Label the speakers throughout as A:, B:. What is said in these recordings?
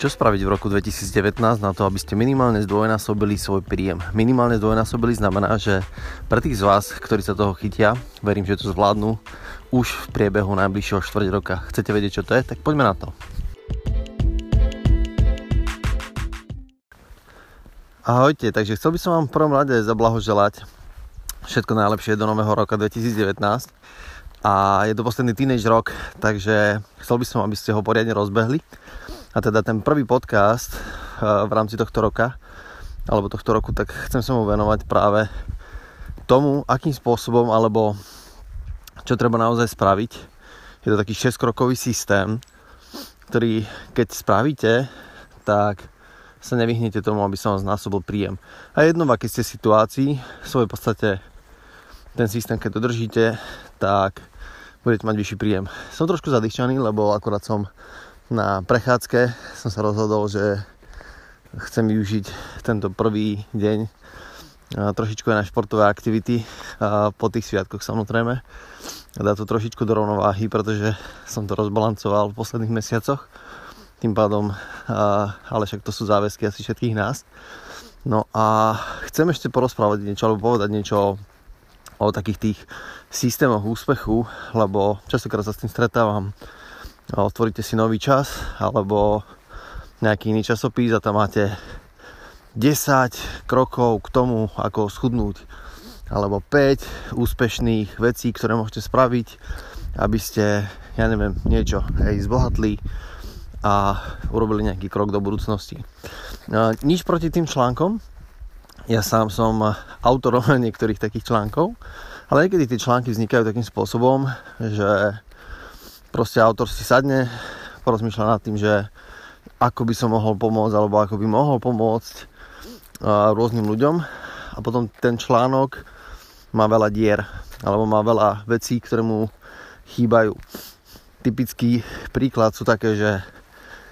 A: Čo spraviť v roku 2019 na to, aby ste minimálne zdvojnásobili svoj príjem? Minimálne zdvojnásobili znamená, že pre tých z vás, ktorí sa toho chytia, verím, že to zvládnu už v priebehu najbližšieho štvrť roka. Chcete vedieť, čo to je? Tak poďme na to. Ahojte, takže chcel by som vám v prvom rade zablahoželať všetko najlepšie do nového roka 2019 a je to posledný teenage rok, takže chcel by som, aby ste ho poriadne rozbehli a teda ten prvý podcast eh, v rámci tohto roka, alebo tohto roku, tak chcem sa mu venovať práve tomu, akým spôsobom, alebo čo treba naozaj spraviť. Je to taký 6-krokový systém, ktorý keď spravíte, tak sa nevyhnete tomu, aby som vás násobil príjem. A jedno, v akej ste situácii, v svojej podstate ten systém, keď to držíte, tak budete mať vyšší príjem. Som trošku zadýchčaný, lebo akorát som na prechádzke som sa rozhodol, že chcem využiť tento prvý deň trošičku aj na športové aktivity po tých sviatkoch samozrejme. Dá to trošičku do rovnováhy, pretože som to rozbalancoval v posledných mesiacoch. Tým pádom, ale však to sú záväzky asi všetkých nás. No a chcem ešte porozprávať niečo alebo povedať niečo o, o takých tých systémoch úspechu, lebo častokrát sa s tým stretávam otvoríte si nový čas alebo nejaký iný časopis a tam máte 10 krokov k tomu, ako schudnúť alebo 5 úspešných vecí, ktoré môžete spraviť, aby ste, ja neviem, niečo hej, zbohatli a urobili nejaký krok do budúcnosti. No, nič proti tým článkom, ja sám som autorom niektorých takých článkov, ale niekedy tie články vznikajú takým spôsobom, že proste autor si sadne, porozmýšľa nad tým, že ako by som mohol pomôcť, alebo ako by mohol pomôcť rôznym ľuďom a potom ten článok má veľa dier, alebo má veľa vecí, ktoré mu chýbajú. Typický príklad sú také, že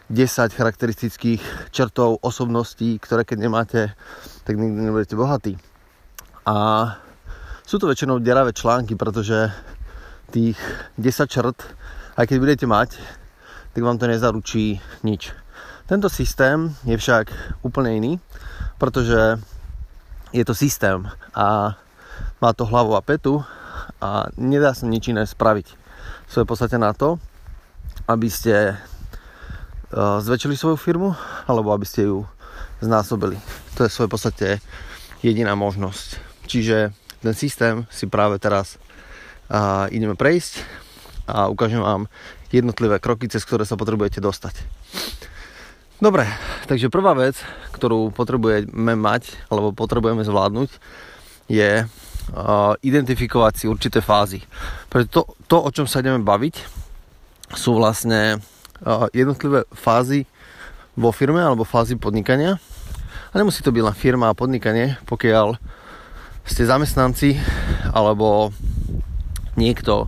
A: 10 charakteristických črtov osobností, ktoré keď nemáte, tak nikdy nebudete bohatí. A sú to väčšinou deravé články, pretože tých 10 črt aj keď budete mať, tak vám to nezaručí nič. Tento systém je však úplne iný, pretože je to systém a má to hlavu a petu a nedá sa nič iné spraviť. Sú podstate na to, aby ste e, zväčšili svoju firmu alebo aby ste ju znásobili. To je v podstate jediná možnosť. Čiže ten systém si práve teraz ideme prejsť a ukážem vám jednotlivé kroky, cez ktoré sa potrebujete dostať. Dobre, takže prvá vec, ktorú potrebujeme mať, alebo potrebujeme zvládnuť, je uh, identifikovať si určité fázy. Pretože to, to, o čom sa ideme baviť, sú vlastne uh, jednotlivé fázy vo firme alebo fázy podnikania. A nemusí to byť len firma a podnikanie, pokiaľ ste zamestnanci alebo niekto,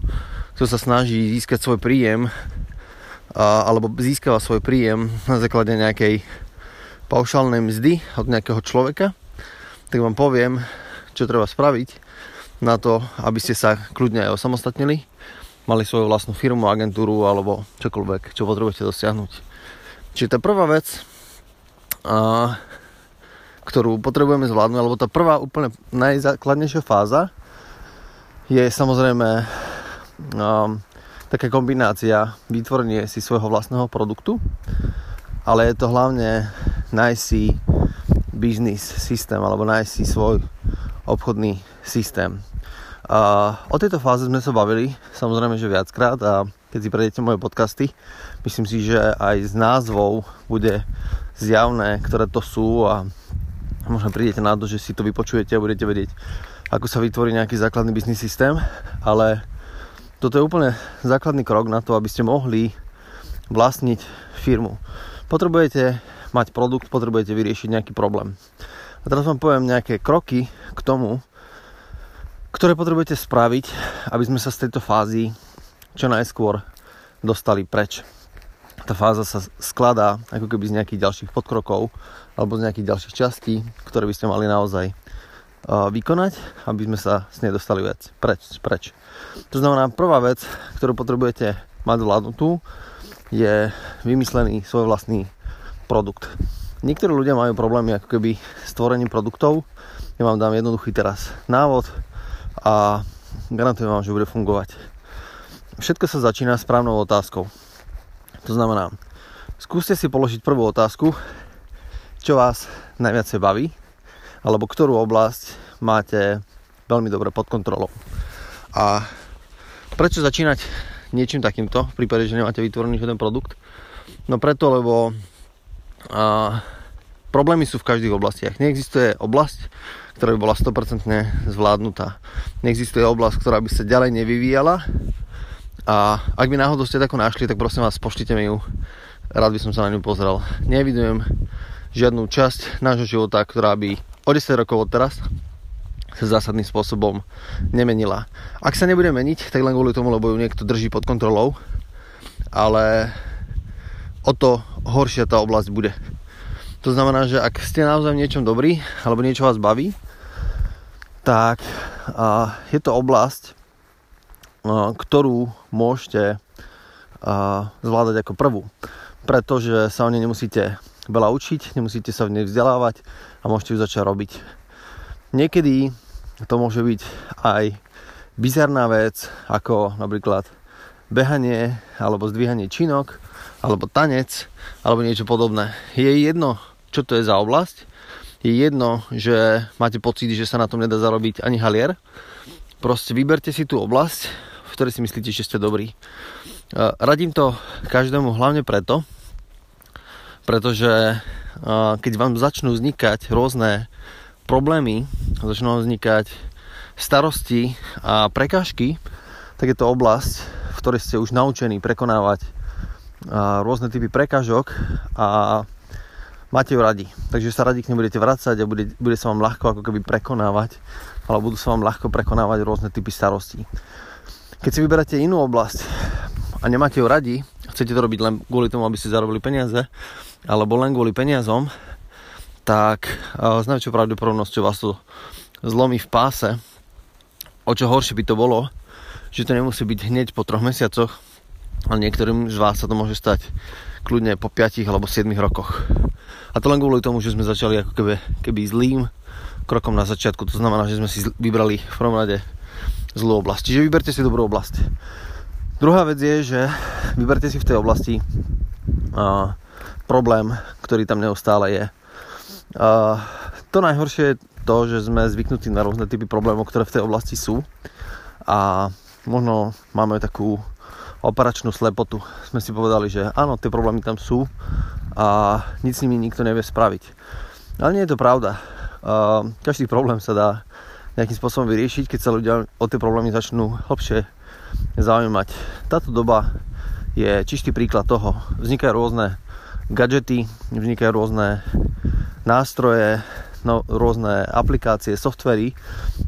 A: kto sa snaží získať svoj príjem a, alebo získava svoj príjem na základe nejakej paušálnej mzdy od nejakého človeka, tak vám poviem, čo treba spraviť na to, aby ste sa kľudne aj osamostatnili, mali svoju vlastnú firmu, agentúru alebo čokoľvek, čo potrebujete dosiahnuť. Čiže tá prvá vec, a, ktorú potrebujeme zvládnuť, alebo tá prvá úplne najzákladnejšia fáza je samozrejme um, taká kombinácia vytvorenie si svojho vlastného produktu, ale je to hlavne nájsť si biznis systém alebo nájsť si svoj obchodný systém. Uh, o tejto fáze sme sa bavili samozrejme, že viackrát a keď si prejdete moje podcasty, myslím si, že aj z názvov bude zjavné, ktoré to sú a možno prídete na to, že si to vypočujete a budete vedieť, ako sa vytvorí nejaký základný biznis systém, ale toto je úplne základný krok na to, aby ste mohli vlastniť firmu. Potrebujete mať produkt, potrebujete vyriešiť nejaký problém. A teraz vám poviem nejaké kroky k tomu, ktoré potrebujete spraviť, aby sme sa z tejto fázy čo najskôr dostali preč. Tá fáza sa skladá ako keby z nejakých ďalších podkrokov alebo z nejakých ďalších častí, ktoré by ste mali naozaj vykonať, aby sme sa s nej dostali vec preč, preč. To znamená, prvá vec, ktorú potrebujete mať zvládnutú, je vymyslený svoj vlastný produkt. Niektorí ľudia majú problémy ako keby s tvorením produktov. Ja vám dám jednoduchý teraz návod a garantujem vám, že bude fungovať. Všetko sa začína správnou otázkou. To znamená, skúste si položiť prvú otázku, čo vás najviac baví, alebo ktorú oblasť máte veľmi dobre pod kontrolou. A prečo začínať niečím takýmto, v prípade, že nemáte vytvorený žiaden produkt? No preto, lebo a, problémy sú v každých oblastiach. Neexistuje oblasť, ktorá by bola 100% zvládnutá. Neexistuje oblasť, ktorá by sa ďalej nevyvíjala a ak by náhodou ste takú našli, tak prosím vás, pošlite mi ju. Rád by som sa na ňu pozrel. Nevidujem žiadnu časť nášho života, ktorá by o 10 rokov od teraz sa zásadným spôsobom nemenila. Ak sa nebude meniť, tak len kvôli tomu, lebo ju niekto drží pod kontrolou, ale o to horšia tá oblasť bude. To znamená, že ak ste naozaj v niečom dobrý, alebo niečo vás baví, tak je to oblasť, ktorú môžete zvládať ako prvú. Pretože sa o nej nemusíte veľa učiť, nemusíte sa v nej vzdelávať a môžete ju začať robiť. Niekedy to môže byť aj bizarná vec, ako napríklad behanie alebo zdvíhanie činok, alebo tanec, alebo niečo podobné. Je jedno, čo to je za oblasť, je jedno, že máte pocit, že sa na tom nedá zarobiť ani halier. Proste vyberte si tú oblasť, ktorej si myslíte, že ste dobrí. Radím to každému hlavne preto, pretože keď vám začnú vznikať rôzne problémy, začnú vznikať starosti a prekážky, tak je to oblasť, v ktorej ste už naučení prekonávať rôzne typy prekážok a máte ju radi. Takže sa radi k nej budete vracať a bude, bude sa vám ľahko ako keby prekonávať, alebo budú sa vám ľahko prekonávať rôzne typy starostí. Keď si vyberáte inú oblasť a nemáte ju radi, chcete to robiť len kvôli tomu, aby ste zarobili peniaze, alebo len kvôli peniazom, tak s najväčšou pravdepodobnosťou vás to zlomí v páse. O čo horšie by to bolo, že to nemusí byť hneď po troch mesiacoch, ale niektorým z vás sa to môže stať kľudne po 5 alebo 7 rokoch. A to len kvôli tomu, že sme začali ako keby, keby zlým krokom na začiatku. To znamená, že sme si vybrali v prvom rade zlú oblasť. Čiže vyberte si dobrú oblasť. Druhá vec je, že vyberte si v tej oblasti uh, problém, ktorý tam neustále je. Uh, to najhoršie je to, že sme zvyknutí na rôzne typy problémov, ktoré v tej oblasti sú a možno máme takú operačnú slepotu. Sme si povedali, že áno, tie problémy tam sú a nic s nimi nikto nevie spraviť. Ale nie je to pravda. Uh, každý problém sa dá nejakým spôsobom vyriešiť, keď sa ľudia o tie problémy začnú hlbšie zaujímať. Táto doba je čistý príklad toho. Vznikajú rôzne gadgety, vznikajú rôzne nástroje, no, rôzne aplikácie, softvery,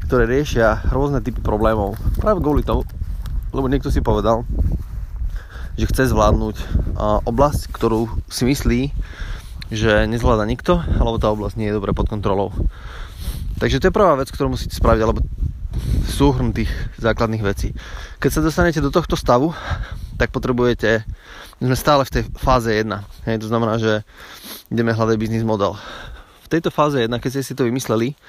A: ktoré riešia rôzne typy problémov. Práve kvôli tomu, lebo niekto si povedal, že chce zvládnuť oblasť, ktorú si myslí, že nezvláda nikto, alebo tá oblasť nie je dobre pod kontrolou. Takže to je prvá vec, ktorú musíte spraviť, alebo súhrn tých základných vecí. Keď sa dostanete do tohto stavu, tak potrebujete, my sme stále v tej fáze 1. Hej, to znamená, že ideme hľadať biznis model. V tejto fáze 1, keď ste si to vymysleli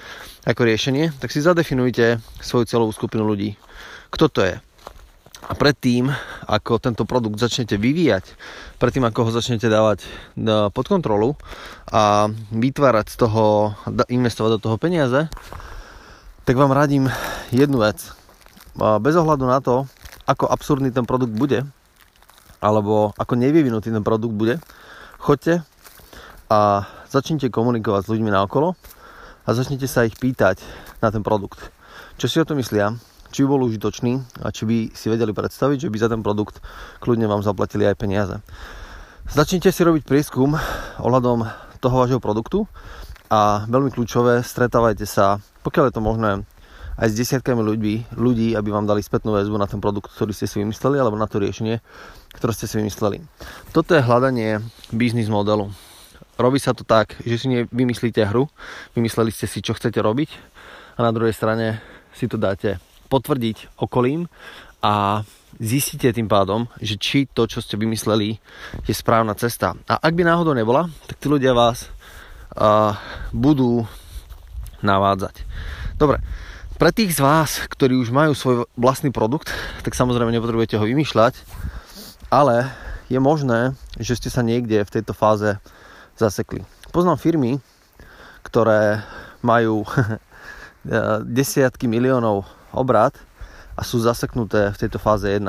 A: ako riešenie, tak si zadefinujte svoju celovú skupinu ľudí. Kto to je? A predtým, ako tento produkt začnete vyvíjať, predtým, ako ho začnete dávať pod kontrolu a vytvárať z toho, investovať do toho peniaze, tak vám radím jednu vec. Bez ohľadu na to, ako absurdný ten produkt bude, alebo ako nevyvinutý ten produkt bude, choďte a začnite komunikovať s ľuďmi naokolo a začnite sa ich pýtať na ten produkt. Čo si o to myslia, či by bol užitočný a či by si vedeli predstaviť, že by za ten produkt kľudne vám zaplatili aj peniaze. Začnite si robiť prieskum ohľadom toho vášho produktu a veľmi kľúčové, stretávajte sa, pokiaľ je to možné, aj s desiatkami ľudí, ľudí, aby vám dali spätnú väzbu na ten produkt, ktorý ste si vymysleli, alebo na to riešenie, ktoré ste si vymysleli. Toto je hľadanie biznis modelu. Robí sa to tak, že si vymyslíte hru, vymysleli ste si, čo chcete robiť a na druhej strane si to dáte potvrdiť okolím a zistíte tým pádom, že či to, čo ste vymysleli, je správna cesta. A ak by náhodou nebola, tak tí ľudia vás uh, budú navádzať. Dobre, pre tých z vás, ktorí už majú svoj vlastný produkt, tak samozrejme nepotrebujete ho vymýšľať, ale je možné, že ste sa niekde v tejto fáze zasekli. Poznám firmy, ktoré majú desiatky miliónov obrad a sú zaseknuté v tejto fáze 1.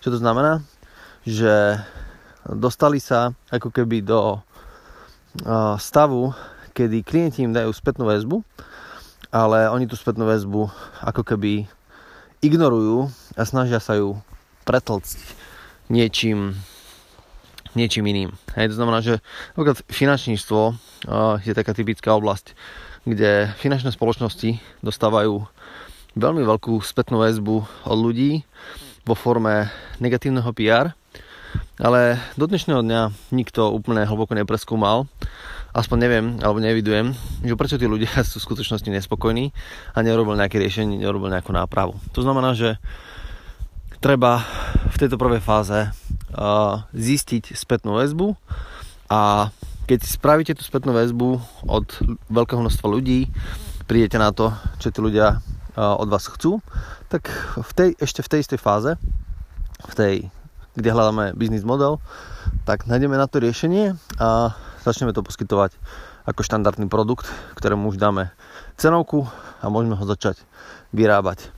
A: Čo to znamená? Že dostali sa ako keby do stavu, kedy klienti im dajú spätnú väzbu, ale oni tú spätnú väzbu ako keby ignorujú a snažia sa ju pretlcť niečím, niečím iným. Hej, to znamená, že napríklad finančníctvo je taká typická oblasť, kde finančné spoločnosti dostávajú veľmi veľkú spätnú väzbu od ľudí vo forme negatívneho PR, ale do dnešného dňa nikto úplne hlboko nepreskúmal, aspoň neviem, alebo nevidujem, že prečo tí ľudia sú v skutočnosti nespokojní a nerobil nejaké riešenie, nerobil nejakú nápravu. To znamená, že treba v tejto prvej fáze uh, zistiť spätnú väzbu a keď spravíte tú spätnú väzbu od veľkého množstva ľudí, prídete na to, čo tí ľudia od vás chcú, tak v tej, ešte v tej istej fáze, v tej, kde hľadáme biznis model, tak nájdeme na to riešenie a začneme to poskytovať ako štandardný produkt, ktorému už dáme cenovku a môžeme ho začať vyrábať.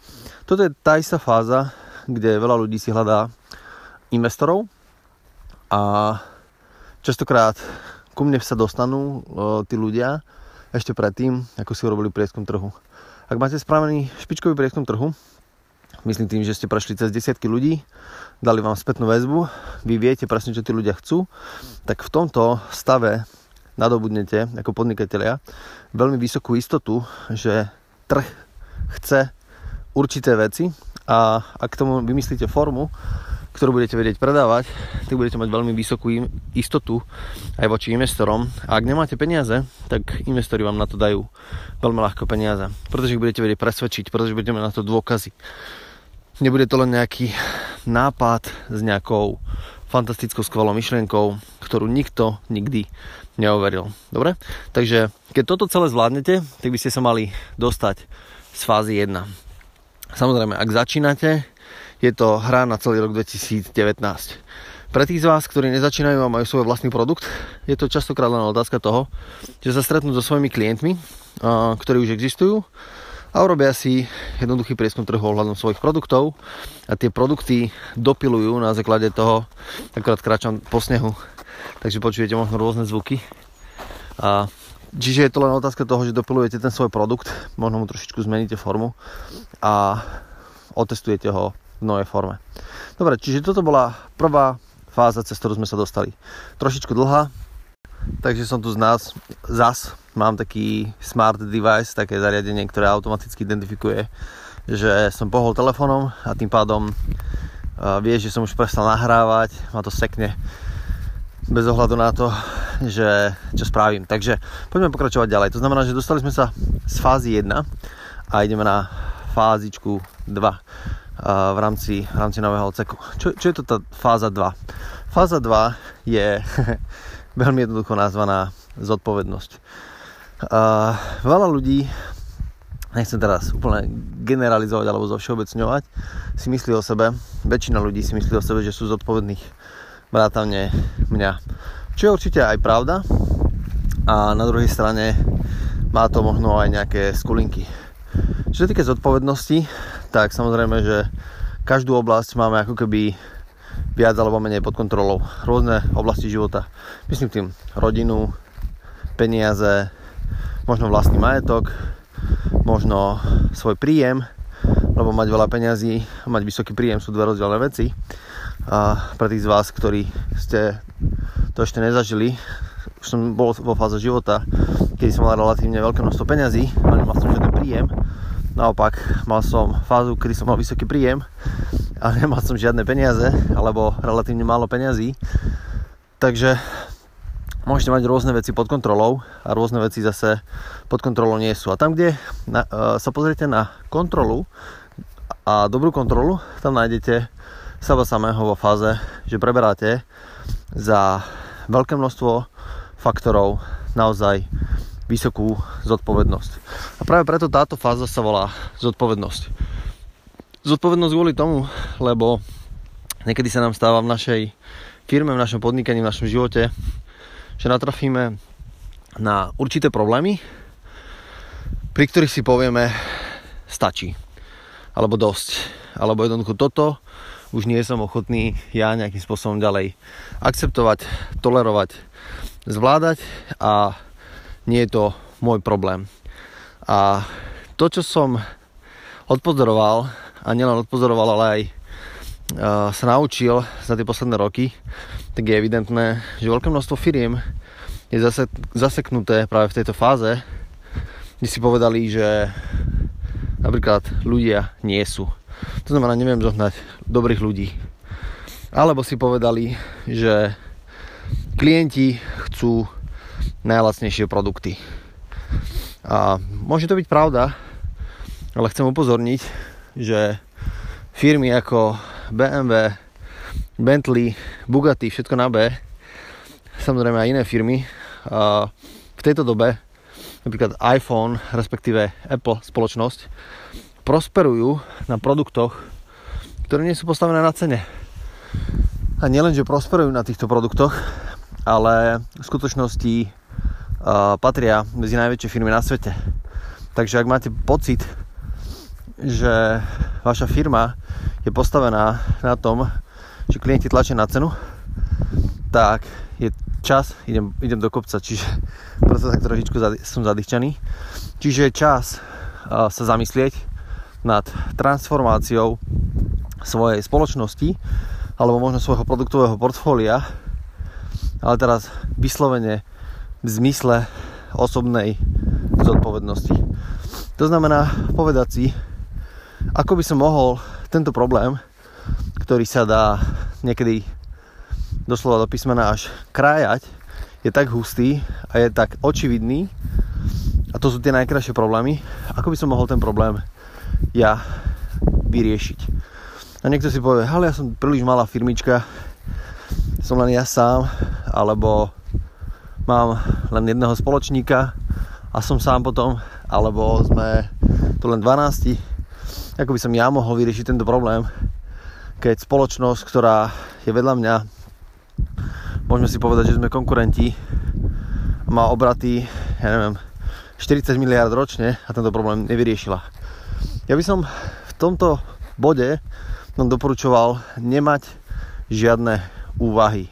A: Toto je tá istá fáza, kde veľa ľudí si hľadá investorov a častokrát ku mne sa dostanú tí ľudia ešte predtým, ako si urobili prieskum trhu. Ak máte spravený špičkový prieskum trhu, myslím tým, že ste prešli cez desiatky ľudí, dali vám spätnú väzbu, vy viete presne, čo tí ľudia chcú, tak v tomto stave nadobudnete ako podnikatelia veľmi vysokú istotu, že trh chce určité veci a ak tomu vymyslíte formu, ktorú budete vedieť predávať, tak budete mať veľmi vysokú istotu aj voči investorom. A ak nemáte peniaze, tak investori vám na to dajú veľmi ľahko peniaze, pretože ich budete vedieť presvedčiť, pretože budete mať na to dôkazy. Nebude to len nejaký nápad s nejakou fantastickou skvelou myšlienkou, ktorú nikto nikdy neoveril. Dobre? Takže keď toto celé zvládnete, tak by ste sa mali dostať z fázy 1. Samozrejme, ak začínate, je to hra na celý rok 2019. Pre tých z vás, ktorí nezačínajú a majú svoj vlastný produkt, je to častokrát len otázka toho, že sa stretnú so svojimi klientmi, ktorí už existujú a urobia si jednoduchý prieskum trhu ohľadom svojich produktov a tie produkty dopilujú na základe toho, akorát kráčam po snehu, takže počujete možno rôzne zvuky. A Čiže je to len otázka toho, že dopilujete ten svoj produkt, možno mu trošičku zmeníte formu a otestujete ho v novej forme. Dobre, čiže toto bola prvá fáza, cez ktorú sme sa dostali. Trošičku dlhá, takže som tu z nás zas mám taký smart device, také zariadenie, ktoré automaticky identifikuje, že som pohol telefónom a tým pádom uh, vie, že som už prestal nahrávať, ma to sekne bez ohľadu na to, že čo spravím. Takže poďme pokračovať ďalej. To znamená, že dostali sme sa z fázy 1 a ideme na fázičku 2 v rámci, v rámci nového odseku. Čo, čo je to tá fáza 2? Fáza 2 je veľmi jednoducho nazvaná zodpovednosť. Uh, veľa ľudí, nechcem teraz úplne generalizovať alebo zovšeobecňovať, si myslí o sebe, väčšina ľudí si myslí o sebe, že sú zodpovedných vrátane mňa. Čo je určite aj pravda a na druhej strane má to možno aj nejaké skulinky. Čo sa týka zodpovednosti, tak samozrejme, že každú oblasť máme ako keby viac alebo menej pod kontrolou. Rôzne oblasti života. Myslím tým rodinu, peniaze, možno vlastný majetok, možno svoj príjem, lebo mať veľa peňazí a mať vysoký príjem sú dve rozdielne veci. A pre tých z vás, ktorí ste to ešte nezažili, už som bol vo fáze života, kedy som mal relatívne veľké množstvo peňazí, ale nemal som žiadny príjem, Naopak, mal som fázu, kedy som mal vysoký príjem a nemal som žiadne peniaze, alebo relatívne málo peňazí. Takže môžete mať rôzne veci pod kontrolou a rôzne veci zase pod kontrolou nie sú. A tam, kde na, uh, sa pozriete na kontrolu A dobrú kontrolu tam nájdete seba samého vo fáze, že preberáte za veľké množstvo faktorov naozaj vysokú zodpovednosť. A práve preto táto fáza sa volá zodpovednosť. Zodpovednosť kvôli tomu, lebo niekedy sa nám stáva v našej firme, v našom podnikaní, v našom živote, že natrafíme na určité problémy, pri ktorých si povieme stačí, alebo dosť, alebo jednoducho toto už nie som ochotný ja nejakým spôsobom ďalej akceptovať, tolerovať, zvládať a nie je to môj problém. A to, čo som odpozoroval, a nielen odpozoroval, ale aj sa naučil za tie posledné roky, tak je evidentné, že veľké množstvo firiem je zase, zaseknuté práve v tejto fáze, kde si povedali, že napríklad ľudia nie sú. To znamená, neviem zohnať dobrých ľudí. Alebo si povedali, že klienti chcú najlacnejšie produkty. A môže to byť pravda, ale chcem upozorniť, že firmy ako BMW, Bentley, Bugatti, všetko na B, samozrejme aj iné firmy, v tejto dobe napríklad iPhone, respektíve Apple spoločnosť, prosperujú na produktoch, ktoré nie sú postavené na cene. A nielen, že prosperujú na týchto produktoch, ale v skutočnosti patria medzi najväčšie firmy na svete. Takže ak máte pocit, že vaša firma je postavená na tom, že klienti tlačia na cenu, tak je čas, idem, idem do kopca, čiže proto tak trošičku zady, som zadýchčaný. Čiže je čas sa zamyslieť nad transformáciou svojej spoločnosti alebo možno svojho produktového portfólia, ale teraz vyslovene v zmysle osobnej zodpovednosti. To znamená povedať si, ako by som mohol tento problém, ktorý sa dá niekedy doslova do písmena až krájať, je tak hustý a je tak očividný a to sú tie najkrajšie problémy, ako by som mohol ten problém ja vyriešiť. A niekto si povie, ale ja som príliš malá firmička, som len ja sám, alebo mám len jedného spoločníka a som sám potom, alebo sme tu len 12. Ako by som ja mohol vyriešiť tento problém, keď spoločnosť, ktorá je vedľa mňa, môžeme si povedať, že sme konkurenti, má obraty, ja neviem, 40 miliard ročne a tento problém nevyriešila. Ja by som v tomto bode nám doporučoval nemať žiadne úvahy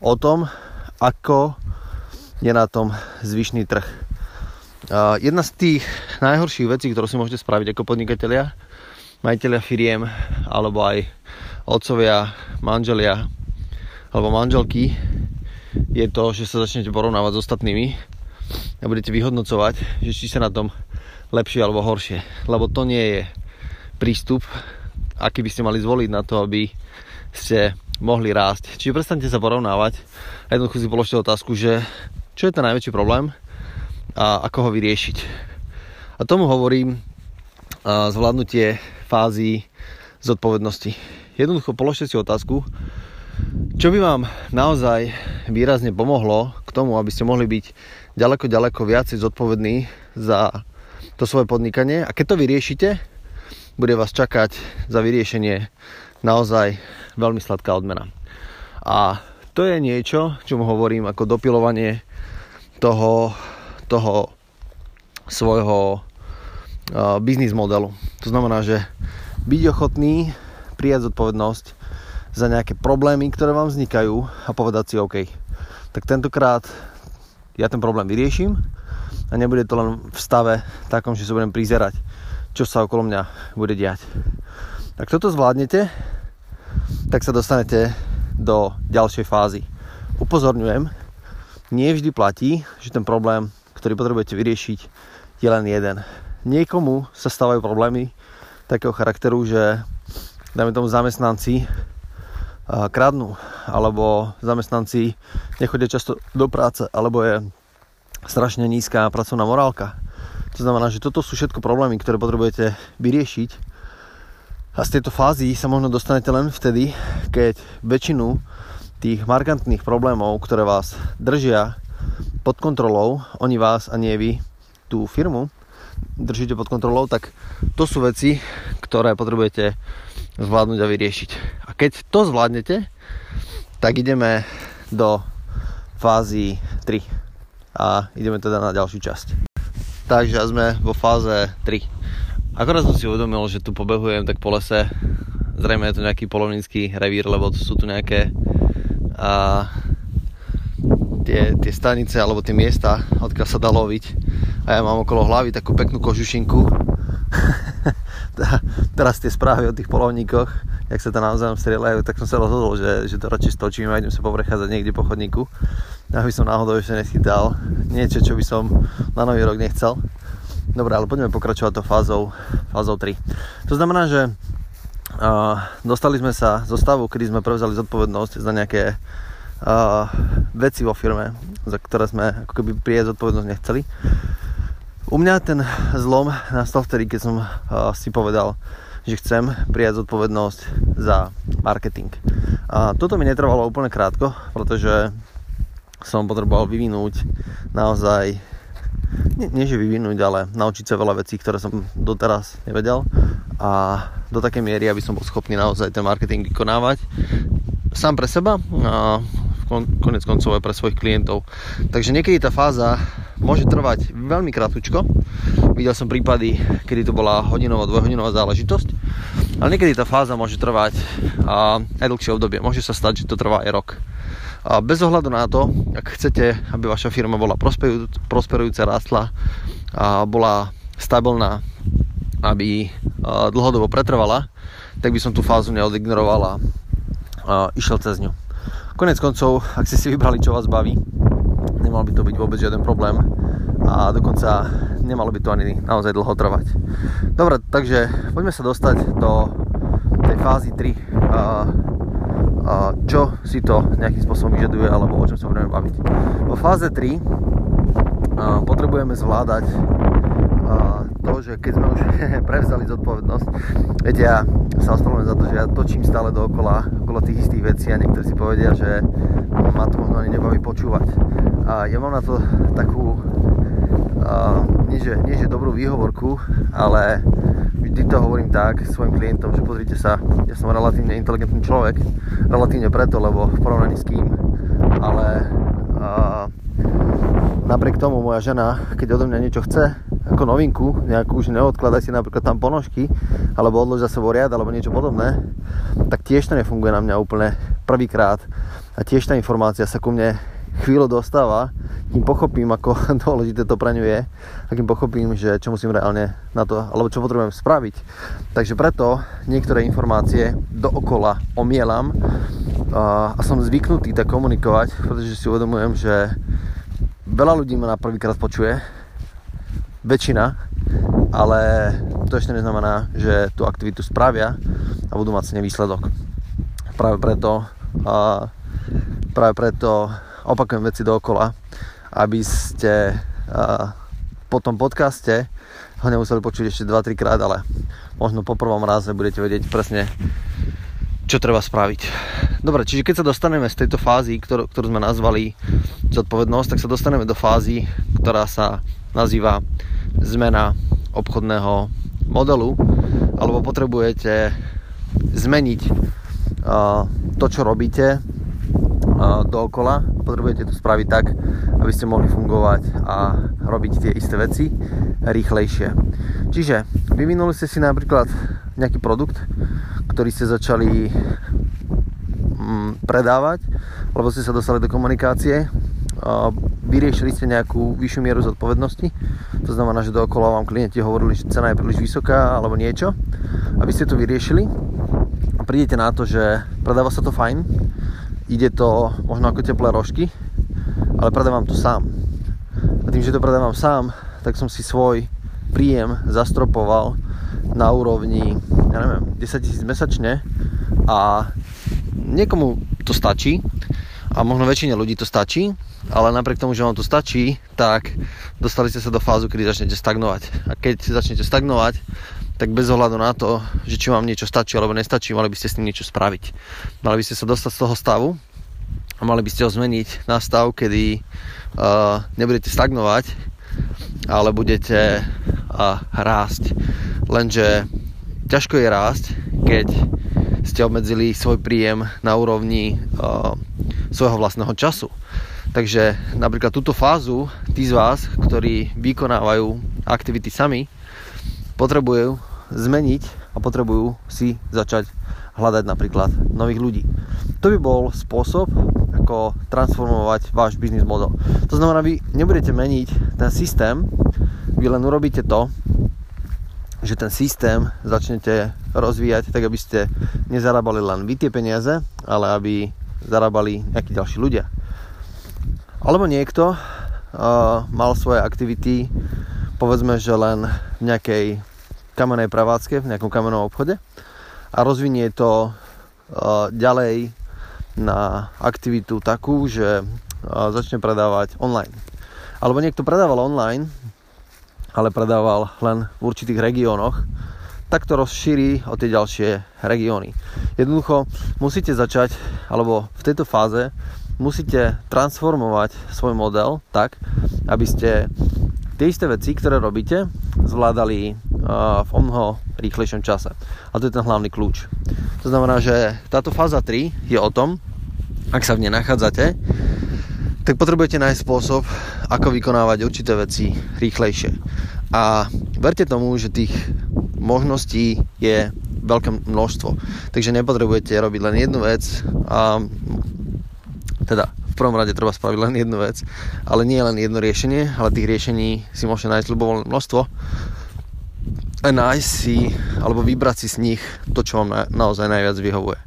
A: o tom, ako je na tom zvyšný trh. Jedna z tých najhorších vecí, ktorú si môžete spraviť ako podnikatelia, majiteľia firiem, alebo aj otcovia, manželia alebo manželky, je to, že sa začnete porovnávať s ostatnými a budete vyhodnocovať, že či sa na tom lepšie alebo horšie. Lebo to nie je prístup, aký by ste mali zvoliť na to, aby ste mohli rásť. Čiže prestante sa porovnávať a jednoducho si položte otázku, že čo je ten najväčší problém a ako ho vyriešiť. A tomu hovorím zvládnutie fázy zodpovednosti. Jednoducho položte si otázku, čo by vám naozaj výrazne pomohlo k tomu, aby ste mohli byť ďaleko, ďaleko viacej zodpovední za to svoje podnikanie a keď to vyriešite, bude vás čakať za vyriešenie naozaj veľmi sladká odmena. A to je niečo, čo mu hovorím ako dopilovanie toho, toho svojho uh, biznis modelu. To znamená, že byť ochotný prijať zodpovednosť za nejaké problémy, ktoré vám vznikajú a povedať si OK, tak tentokrát ja ten problém vyrieším a nebude to len v stave takom, že sa budem prizerať, čo sa okolo mňa bude diať. Ak toto zvládnete, tak sa dostanete do ďalšej fázy. Upozorňujem, nie vždy platí, že ten problém, ktorý potrebujete vyriešiť, je len jeden. Niekomu sa stávajú problémy takého charakteru, že dajme tomu zamestnanci kradnú, alebo zamestnanci nechodia často do práce, alebo je strašne nízka pracovná morálka. To znamená, že toto sú všetko problémy, ktoré potrebujete vyriešiť A z tejto fázy sa možno dostanete len vtedy, keď väčšinu tých markantných problémov, ktoré vás držia pod kontrolou, oni vás a nie vy, tú firmu, držíte pod kontrolou, tak to sú veci, ktoré potrebujete zvládnuť a vyriešiť. A keď to zvládnete, tak ideme do fázy 3 a ideme teda na ďalšiu časť. Takže sme vo fáze 3. Akorát som si uvedomil, že tu pobehujem tak po lese. Zrejme je to nejaký polovnícky revír, lebo sú tu nejaké a, tie, tie stanice alebo tie miesta, odkiaľ sa dá loviť. A ja mám okolo hlavy takú peknú kožušinku. Teraz tie správy o tých polovníkoch jak sa tam navzájom strieľajú, tak som sa rozhodol, že, že to radšej stočím a idem sa poprechádzať niekde po chodníku, aby som náhodou ešte neschytal niečo, čo by som na nový rok nechcel. Dobre, ale poďme pokračovať to fázou, fázou 3. To znamená, že dostali sme sa zo stavu, kedy sme prevzali zodpovednosť za nejaké uh, veci vo firme, za ktoré sme ako keby prieť zodpovednosť nechceli. U mňa ten zlom nastal vtedy, keď som uh, si povedal, že chcem prijať zodpovednosť za marketing. A toto mi netrvalo úplne krátko, pretože som potreboval vyvinúť naozaj nie, nie že vyvinúť, ale naučiť sa veľa vecí, ktoré som doteraz nevedel a do takej miery, aby som bol schopný naozaj ten marketing vykonávať sám pre seba a konec koncov aj pre svojich klientov. Takže niekedy tá fáza môže trvať veľmi krátko. Videl som prípady, kedy to bola hodinová, dvojhodinová záležitosť, ale niekedy tá fáza môže trvať a, aj dlhšie obdobie. Môže sa stať, že to trvá aj rok. Bez ohľadu na to, ak chcete, aby vaša firma bola prosperujúca, rástla a bola stabilná, aby dlhodobo pretrvala, tak by som tú fázu neodignoroval a išiel cez ňu. Konec koncov, ak ste si vybrali, čo vás baví, nemal by to byť vôbec žiaden problém a dokonca nemalo by to ani naozaj dlho trvať. Dobre, takže poďme sa dostať do tej fázy 3. Čo si to nejakým spôsobom vyžaduje alebo o čom sa budeme baviť. Vo fáze 3 a, potrebujeme zvládať to, že keď sme už prevzali zodpovednosť, viete, ja sa ospravedlňujem za to, že ja točím stále dookola okolo tých istých vecí a niektorí si povedia, že ma to možno ani nebaví počúvať. A ja mám na to takú, uh, nie, že, nie že dobrú výhovorku, ale vždy to hovorím tak svojim klientom, že pozrite sa, ja som relatívne inteligentný človek, relatívne preto, lebo v porovnaní s kým, ale uh, napriek tomu moja žena, keď odo mňa niečo chce, ako novinku, nejakú už neodkladaj si napríklad tam ponožky, alebo odlož za sebou riad, alebo niečo podobné, tak tiež to nefunguje na mňa úplne prvýkrát. A tiež tá informácia sa ku mne chvíľu dostáva, kým pochopím, ako dôležité to pre ňu je a kým pochopím, že čo musím reálne na to, alebo čo potrebujem spraviť. Takže preto niektoré informácie dookola omielam a, som zvyknutý tak komunikovať, pretože si uvedomujem, že Veľa ľudí ma na prvýkrát počuje, väčšina, ale to ešte neznamená, že tú aktivitu spravia a budú mať výsledok. Práve preto, práve preto opakujem veci dookola, aby ste po tom podcaste ho nemuseli počuť ešte 2-3 krát, ale možno po prvom raze budete vedieť presne, čo treba spraviť. Dobre, čiže keď sa dostaneme z tejto fázy, ktorú, ktorú sme nazvali zodpovednosť, tak sa dostaneme do fázy, ktorá sa nazýva zmena obchodného modelu, alebo potrebujete zmeniť uh, to, čo robíte dookola. Potrebujete to spraviť tak, aby ste mohli fungovať a robiť tie isté veci rýchlejšie. Čiže vyvinuli ste si napríklad nejaký produkt, ktorý ste začali mm, predávať, lebo ste sa dostali do komunikácie, vyriešili ste nejakú vyššiu mieru zodpovednosti, to znamená, že dookola vám klienti hovorili, že cena je príliš vysoká alebo niečo, aby ste to vyriešili. A prídete na to, že predáva sa to fajn, ide to možno ako teplé rožky, ale predávam to sám. A tým, že to predávam sám, tak som si svoj príjem zastropoval na úrovni, ja neviem, 10 tisíc mesačne a niekomu to stačí a možno väčšine ľudí to stačí, ale napriek tomu, že vám to stačí, tak dostali ste sa do fázu, kedy začnete stagnovať. A keď začnete stagnovať, tak bez ohľadu na to, že či vám niečo stačí alebo nestačí, mali by ste s ním niečo spraviť. Mali by ste sa dostať z toho stavu a mali by ste ho zmeniť na stav, kedy uh, nebudete stagnovať, ale budete uh, rásť. Lenže ťažko je rásť, keď ste obmedzili svoj príjem na úrovni uh, svojho vlastného času. Takže napríklad túto fázu tí z vás, ktorí vykonávajú aktivity sami, potrebujú zmeniť a potrebujú si začať hľadať napríklad nových ľudí. To by bol spôsob, ako transformovať váš biznis model. To znamená, vy nebudete meniť ten systém, vy len urobíte to, že ten systém začnete rozvíjať tak, aby ste nezarábali len vy tie peniaze, ale aby zarábali nejakí ďalší ľudia. Alebo niekto uh, mal svoje aktivity, povedzme, že len v nejakej kamenej pravácke, v nejakom kamennom obchode a rozvinie to uh, ďalej na aktivitu takú, že uh, začne predávať online. Alebo niekto predával online, ale predával len v určitých regiónoch, tak to rozšíri o tie ďalšie regióny. Jednoducho musíte začať, alebo v tejto fáze musíte transformovať svoj model tak, aby ste tie isté veci, ktoré robíte, zvládali v o mnoho rýchlejšom čase. A to je ten hlavný kľúč. To znamená, že táto fáza 3 je o tom, ak sa v nej nachádzate, tak potrebujete nájsť spôsob, ako vykonávať určité veci rýchlejšie. A verte tomu, že tých možností je veľké množstvo. Takže nepotrebujete robiť len jednu vec a teda v prvom rade treba spraviť len jednu vec, ale nie len jedno riešenie, ale tých riešení si môžete nájsť ľubovoľné množstvo a nájsť si alebo vybrať si z nich to, čo vám na, naozaj najviac vyhovuje.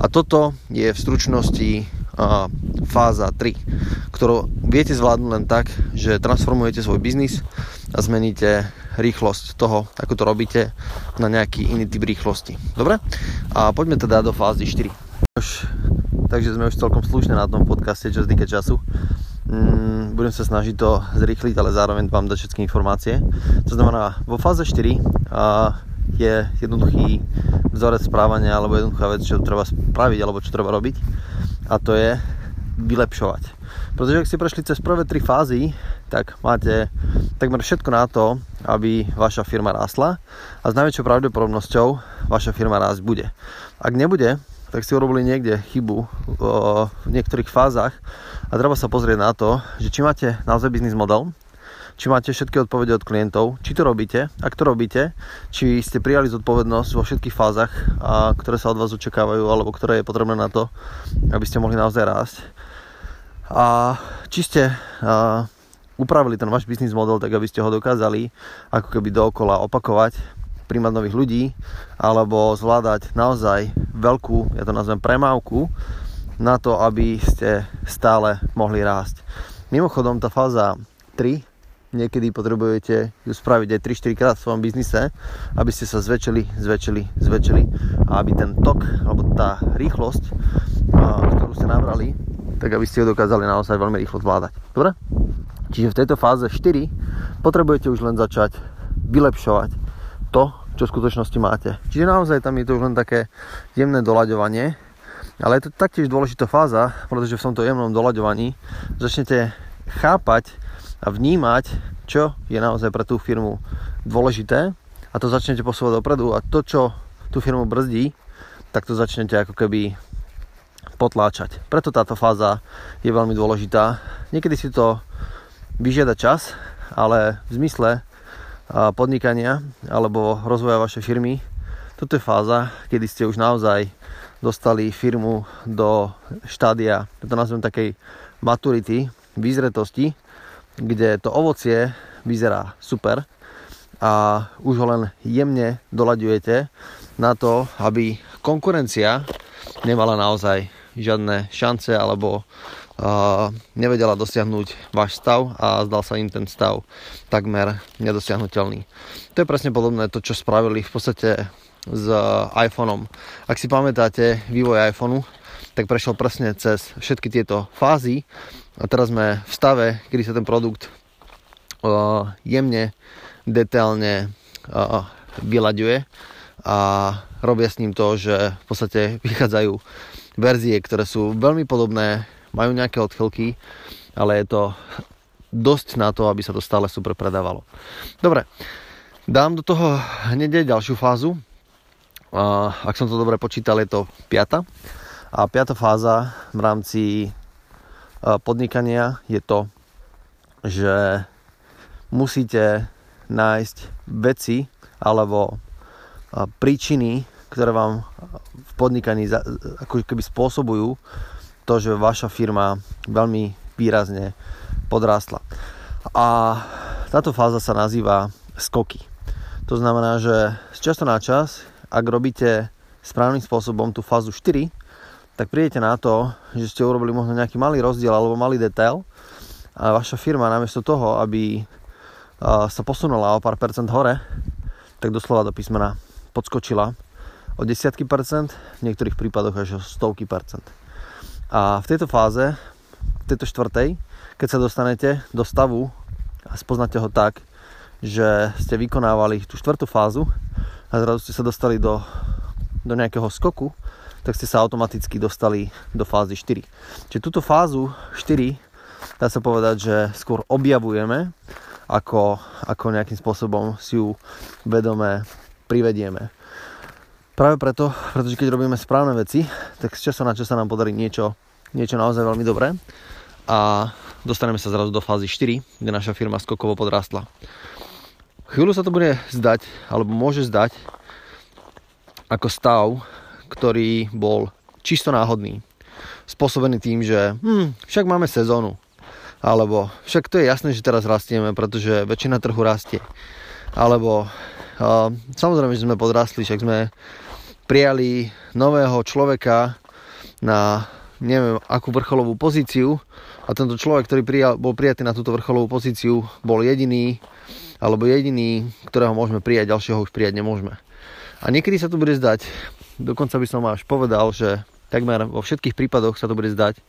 A: A toto je v stručnosti a, fáza 3, ktorú viete zvládnuť len tak, že transformujete svoj biznis a zmeníte rýchlosť toho, ako to robíte na nejaký iný typ rýchlosti. Dobre? A poďme teda do fázy 4. Už takže sme už celkom slušné na tom podcaste, čo týka času. Mm, budem sa snažiť to zrýchliť, ale zároveň vám dať všetky informácie. To znamená, vo fáze 4 a, je jednoduchý vzorec správania alebo jednoduchá vec, čo treba spraviť alebo čo treba robiť a to je vylepšovať. Pretože ak ste prešli cez prvé tri fázy, tak máte takmer všetko na to, aby vaša firma rástla a s najväčšou pravdepodobnosťou vaša firma rásť bude. Ak nebude, tak ste urobili niekde chybu v niektorých fázach a treba sa pozrieť na to, že či máte naozaj biznis model, či máte všetky odpovede od klientov, či to robíte, ak to robíte, či ste prijali zodpovednosť vo všetkých fázach, a, ktoré sa od vás očakávajú, alebo ktoré je potrebné na to, aby ste mohli naozaj rásť. A či ste a, upravili ten váš biznis model tak, aby ste ho dokázali ako keby dookola opakovať príjmať nových ľudí alebo zvládať naozaj veľkú, ja to nazvem premávku, na to, aby ste stále mohli rásť. Mimochodom, tá fáza 3, niekedy potrebujete ju spraviť aj 3-4 krát v svojom biznise, aby ste sa zväčšili, zväčšili, zväčšili a aby ten tok, alebo tá rýchlosť, ktorú ste nabrali, tak aby ste ju dokázali naozaj veľmi rýchlo zvládať. Dobre? Čiže v tejto fáze 4 potrebujete už len začať vylepšovať to, čo v skutočnosti máte. Čiže naozaj tam je to už len také jemné doľaďovanie, ale je to taktiež dôležitá fáza, pretože v tomto jemnom doľaďovaní začnete chápať a vnímať, čo je naozaj pre tú firmu dôležité a to začnete posúvať dopredu a to, čo tú firmu brzdí, tak to začnete ako keby potláčať. Preto táto fáza je veľmi dôležitá. Niekedy si to vyžiada čas, ale v zmysle podnikania alebo rozvoja vašej firmy. Toto je fáza, kedy ste už naozaj dostali firmu do štádia, to nazvem takej maturity, vyzretosti, kde to ovocie vyzerá super a už ho len jemne doľaďujete na to, aby konkurencia nemala naozaj žiadne šance alebo nevedela dosiahnuť váš stav a zdal sa im ten stav takmer nedosiahnutelný. To je presne podobné to, čo spravili v podstate s iPhoneom. Ak si pamätáte vývoj iPhoneu, tak prešiel presne cez všetky tieto fázy a teraz sme v stave, kedy sa ten produkt uh, jemne, detailne uh, vyľaďuje a robia s ním to, že v podstate vychádzajú verzie, ktoré sú veľmi podobné, majú nejaké odchylky, ale je to dosť na to, aby sa to stále super predávalo. Dobre, dám do toho hneď ďalšiu fázu. Ak som to dobre počítal, je to piata. A piata fáza v rámci podnikania je to, že musíte nájsť veci alebo príčiny, ktoré vám v podnikaní ako keby spôsobujú to, že vaša firma veľmi výrazne podrástla. A táto fáza sa nazýva skoky. To znamená, že z času na čas, ak robíte správnym spôsobom tú fázu 4, tak prídete na to, že ste urobili možno nejaký malý rozdiel alebo malý detail a vaša firma namiesto toho, aby sa posunula o pár percent hore, tak doslova do písmena podskočila o desiatky percent, v niektorých prípadoch až o stovky percent. A v tejto fáze, v tejto štvrtej, keď sa dostanete do stavu a spoznáte ho tak, že ste vykonávali tú štvrtú fázu a zrazu ste sa dostali do, do nejakého skoku, tak ste sa automaticky dostali do fázy 4. Čiže túto fázu 4 dá sa povedať, že skôr objavujeme, ako, ako nejakým spôsobom si ju vedome privedieme. Práve preto, pretože keď robíme správne veci, tak z času na čas sa nám podarí niečo, niečo naozaj veľmi dobré a dostaneme sa zrazu do fázy 4, kde naša firma skokovo podrastla. Chvíľu sa to bude zdať, alebo môže zdať, ako stav, ktorý bol čisto náhodný. Spôsobený tým, že hm, však máme sezónu. Alebo však to je jasné, že teraz rastieme, pretože väčšina trhu rastie. Alebo samozrejme, že sme podrastli, však sme prijali nového človeka na neviem akú vrcholovú pozíciu a tento človek, ktorý prijal, bol prijatý na túto vrcholovú pozíciu, bol jediný, alebo jediný, ktorého môžeme prijať, ďalšieho už prijať nemôžeme. A niekedy sa to bude zdať, dokonca by som až povedal, že takmer vo všetkých prípadoch sa to bude zdať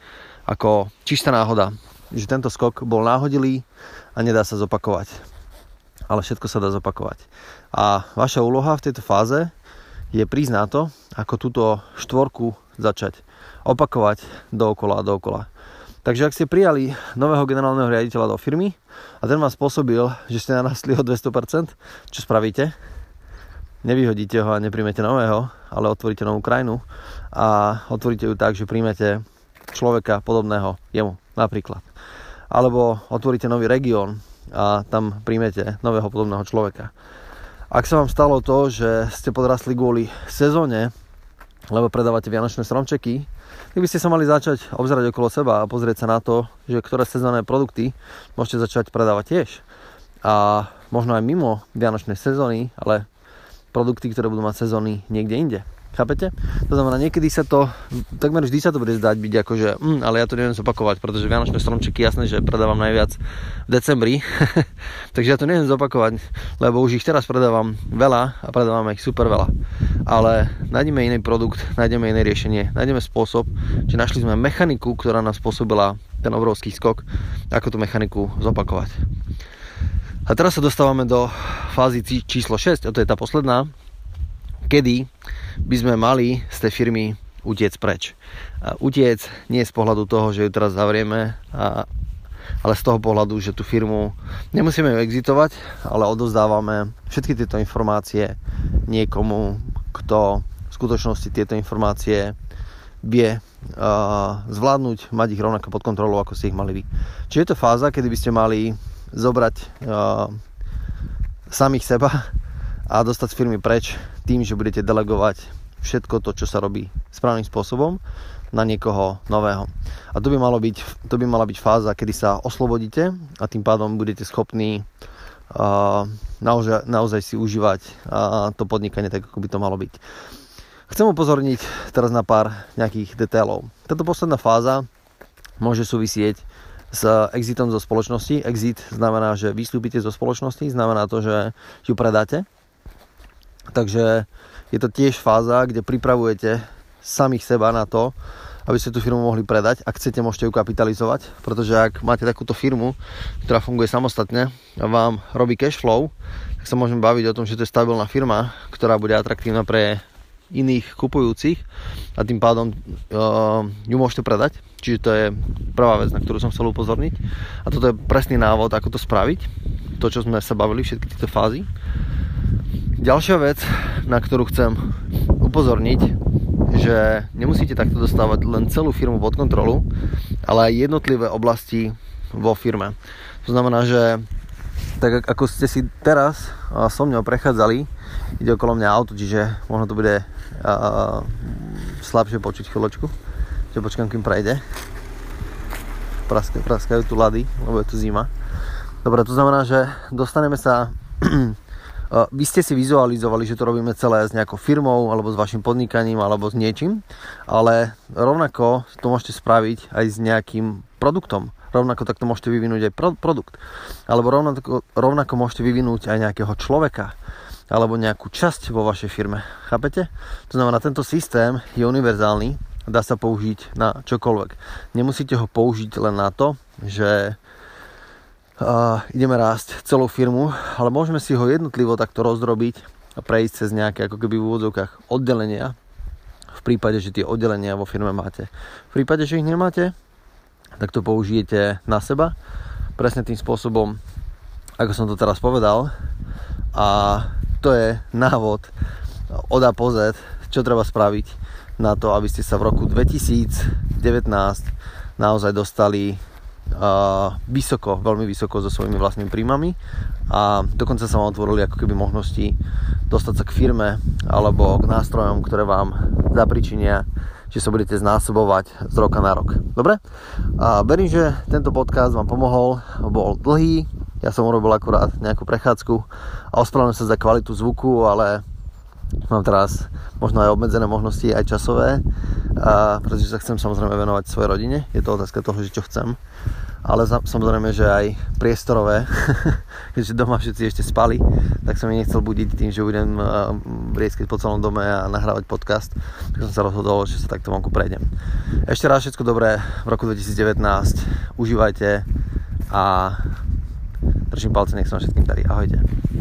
A: ako čistá náhoda, že tento skok bol náhodilý a nedá sa zopakovať. Ale všetko sa dá zopakovať. A vaša úloha v tejto fáze je prísť na to, ako túto štvorku začať opakovať dookola a dookola. Takže ak ste prijali nového generálneho riaditeľa do firmy a ten vám spôsobil, že ste narastli o 200%, čo spravíte? Nevyhodíte ho a nepríjmete nového, ale otvoríte novú krajinu a otvoríte ju tak, že príjmete človeka podobného jemu napríklad. Alebo otvoríte nový región a tam príjmete nového podobného človeka. Ak sa vám stalo to, že ste podrastli kvôli sezóne, lebo predávate vianočné stromčeky, tak by ste sa mali začať obzerať okolo seba a pozrieť sa na to, že ktoré sezónne produkty môžete začať predávať tiež. A možno aj mimo vianočnej sezóny, ale produkty, ktoré budú mať sezóny niekde inde. Chápete? To znamená, niekedy sa to, takmer vždy sa to bude zdať byť ako, že mm, ale ja to neviem zopakovať, pretože Vianočné stromčeky jasné, že predávam najviac v decembri, takže ja to neviem zopakovať, lebo už ich teraz predávam veľa a predávam ich super veľa. Ale nájdeme iný produkt, nájdeme iné riešenie, nájdeme spôsob, že našli sme mechaniku, ktorá nám spôsobila ten obrovský skok, ako tú mechaniku zopakovať. A teraz sa dostávame do fázy číslo 6, a to je tá posledná, kedy by sme mali z tej firmy utiec preč. Utiec nie z pohľadu toho, že ju teraz zavrieme, a, ale z toho pohľadu, že tú firmu nemusíme ju exitovať, ale odozdávame všetky tieto informácie niekomu, kto v skutočnosti tieto informácie vie uh, zvládnuť, mať ich rovnako pod kontrolou, ako ste ich mali vy. Čiže je to fáza, kedy by ste mali zobrať uh, samých seba a dostať z firmy preč tým, že budete delegovať všetko to, čo sa robí správnym spôsobom na niekoho nového. A to by, malo byť, to by mala byť fáza, kedy sa oslobodíte a tým pádom budete schopní uh, naozaj, naozaj si užívať uh, to podnikanie tak, ako by to malo byť. Chcem upozorniť teraz na pár nejakých detailov. Táto posledná fáza môže súvisieť s exitom zo spoločnosti. Exit znamená, že vystúpite zo spoločnosti, znamená to, že ju predáte Takže je to tiež fáza, kde pripravujete samých seba na to, aby ste tú firmu mohli predať. Ak chcete, môžete ju kapitalizovať, pretože ak máte takúto firmu, ktorá funguje samostatne a vám robí cash flow, tak sa môžeme baviť o tom, že to je stabilná firma, ktorá bude atraktívna pre iných kupujúcich a tým pádom uh, ju môžete predať. Čiže to je prvá vec, na ktorú som chcel upozorniť. A toto je presný návod, ako to spraviť. To, čo sme sa bavili, všetky tieto fázy. Ďalšia vec, na ktorú chcem upozorniť, že nemusíte takto dostávať len celú firmu pod kontrolu, ale aj jednotlivé oblasti vo firme. To znamená, že tak ako ste si teraz so mňou prechádzali, ide okolo mňa auto, čiže možno to bude uh, slabšie počuť chvíľočku, že počkám, kým prejde. Praskajú, tu lady, lebo je tu zima. Dobre, to znamená, že dostaneme sa vy ste si vizualizovali, že to robíme celé s nejakou firmou, alebo s vašim podnikaním, alebo s niečím, ale rovnako to môžete spraviť aj s nejakým produktom. Rovnako takto môžete vyvinúť aj pro- produkt. Alebo rovnako, rovnako môžete vyvinúť aj nejakého človeka alebo nejakú časť vo vašej firme. Chápete? To znamená, tento systém je univerzálny, dá sa použiť na čokoľvek. Nemusíte ho použiť len na to, že ideme rásť celú firmu, ale môžeme si ho jednotlivo takto rozdrobiť a prejsť cez nejaké ako keby v úvodzovkách oddelenia, v prípade, že tie oddelenia vo firme máte. V prípade, že ich nemáte, tak to použijete na seba, presne tým spôsobom, ako som to teraz povedal. A to je návod od A po Z, čo treba spraviť na to, aby ste sa v roku 2019 naozaj dostali vysoko, veľmi vysoko so svojimi vlastnými príjmami a dokonca sa vám otvorili ako keby možnosti dostať sa k firme alebo k nástrojom, ktoré vám zapričinia, že sa budete znásobovať z roka na rok. Dobre? A verím, že tento podcast vám pomohol, bol dlhý, ja som urobil akurát nejakú prechádzku a ospravedlňujem sa za kvalitu zvuku, ale mám teraz možno aj obmedzené možnosti, aj časové, a, pretože sa chcem samozrejme venovať svojej rodine. Je to otázka toho, že čo chcem. Ale samozrejme, že aj priestorové, keďže doma všetci ešte spali, tak som mi nechcel budiť tým, že budem brieskať po celom dome a nahrávať podcast. Tak som sa rozhodol, že sa takto vonku prejdem. Ešte raz všetko dobré v roku 2019. Užívajte a Držím palce, nech sa vám všetkým darí. Ahojte.